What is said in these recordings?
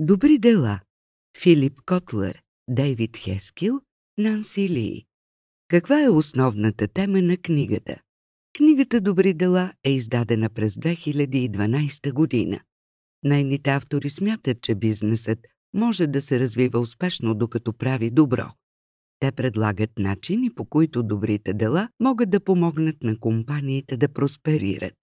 Добри дела. Филип Котлер, Дейвид Хескил, Нанси Ли. Каква е основната тема на книгата? Книгата Добри дела е издадена през 2012 година. Нейните автори смятат, че бизнесът може да се развива успешно, докато прави добро. Те предлагат начини, по които добрите дела могат да помогнат на компаниите да просперират.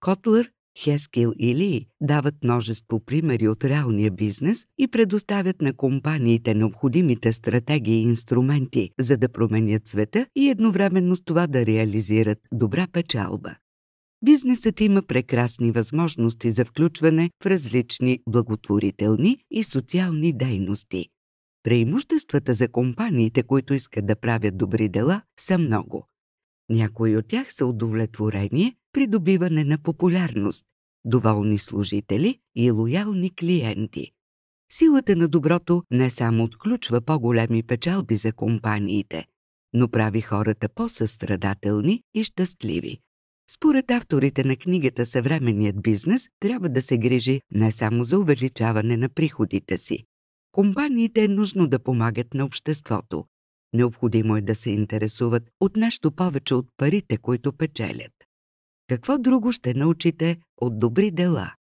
Котлер Хескил и Ли дават множество примери от реалния бизнес и предоставят на компаниите необходимите стратегии и инструменти, за да променят света и едновременно с това да реализират добра печалба. Бизнесът има прекрасни възможности за включване в различни благотворителни и социални дейности. Преимуществата за компаниите, които искат да правят добри дела, са много. Някои от тях са удовлетворение, придобиване на популярност, доволни служители и лоялни клиенти. Силата на доброто не само отключва по-големи печалби за компаниите, но прави хората по-състрадателни и щастливи. Според авторите на книгата Съвременният бизнес трябва да се грижи не само за увеличаване на приходите си. Компаниите е нужно да помагат на обществото. Необходимо е да се интересуват от нещо повече от парите, които печелят. Какво друго ще научите от добри дела?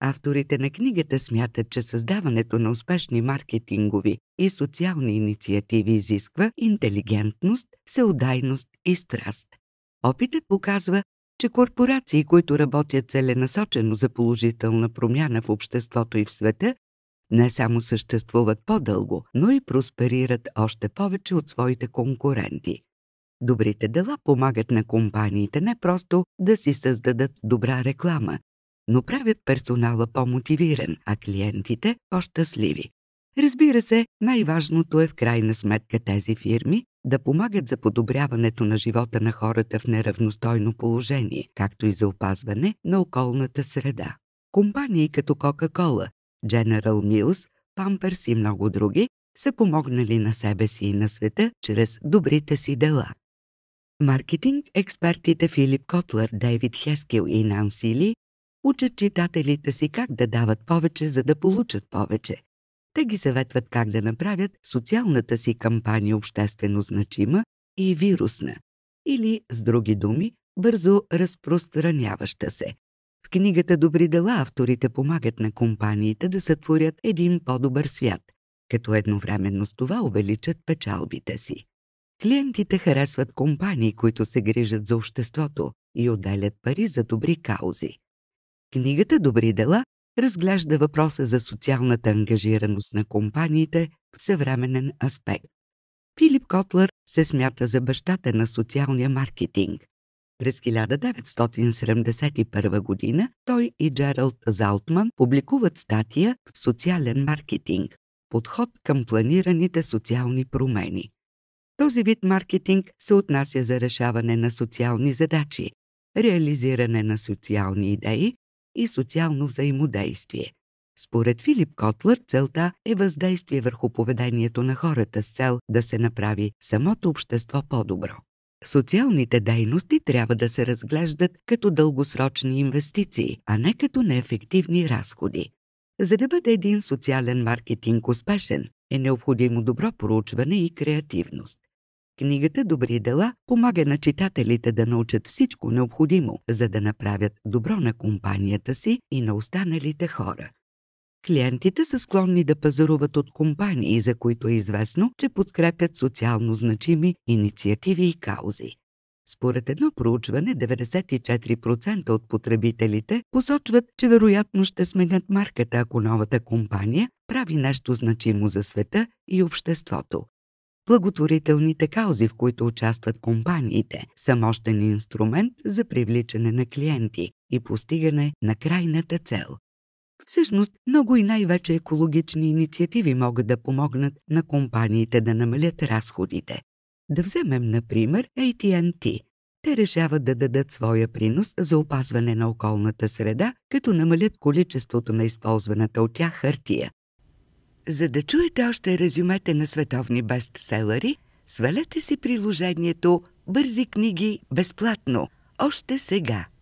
Авторите на книгата смятат, че създаването на успешни маркетингови и социални инициативи изисква интелигентност, всеотдайност и страст. Опитът показва, че корпорации, които работят целенасочено за положителна промяна в обществото и в света, не само съществуват по-дълго, но и просперират още повече от своите конкуренти. Добрите дела помагат на компаниите не просто да си създадат добра реклама, но правят персонала по-мотивиран, а клиентите по-щастливи. Разбира се, най-важното е в крайна сметка тези фирми да помагат за подобряването на живота на хората в неравностойно положение, както и за опазване на околната среда. Компании като Coca-Cola, General Mills, Pampers и много други са помогнали на себе си и на света чрез добрите си дела. Маркетинг експертите Филип Котлер, Дейвид Хескил и Нанси Ли учат читателите си как да дават повече, за да получат повече. Те ги съветват как да направят социалната си кампания обществено значима и вирусна, или, с други думи, бързо разпространяваща се. В книгата Добри дела авторите помагат на компаниите да сътворят един по-добър свят, като едновременно с това увеличат печалбите си. Клиентите харесват компании, които се грижат за обществото и отделят пари за добри каузи. Книгата Добри дела разглежда въпроса за социалната ангажираност на компаниите в съвременен аспект. Филип Котлер се смята за бащата на социалния маркетинг. През 1971 година той и Джералд Залтман публикуват статия в социален маркетинг – подход към планираните социални промени. Този вид маркетинг се отнася за решаване на социални задачи, реализиране на социални идеи и социално взаимодействие. Според Филип Котлер целта е въздействие върху поведението на хората с цел да се направи самото общество по-добро. Социалните дейности трябва да се разглеждат като дългосрочни инвестиции, а не като неефективни разходи. За да бъде един социален маркетинг успешен, е необходимо добро проучване и креативност. Книгата Добри дела помага на читателите да научат всичко необходимо, за да направят добро на компанията си и на останалите хора. Клиентите са склонни да пазаруват от компании, за които е известно, че подкрепят социално значими инициативи и каузи. Според едно проучване, 94% от потребителите посочват, че вероятно ще сменят марката, ако новата компания прави нещо значимо за света и обществото. Благотворителните каузи, в които участват компаниите, са мощен инструмент за привличане на клиенти и постигане на крайната цел. Всъщност, много и най-вече екологични инициативи могат да помогнат на компаниите да намалят разходите. Да вземем, например, AT&T. Те решават да дадат своя принос за опазване на околната среда, като намалят количеството на използваната от тях хартия. За да чуете още резюмете на световни бестселери, свалете си приложението «Бързи книги» безплатно, още сега –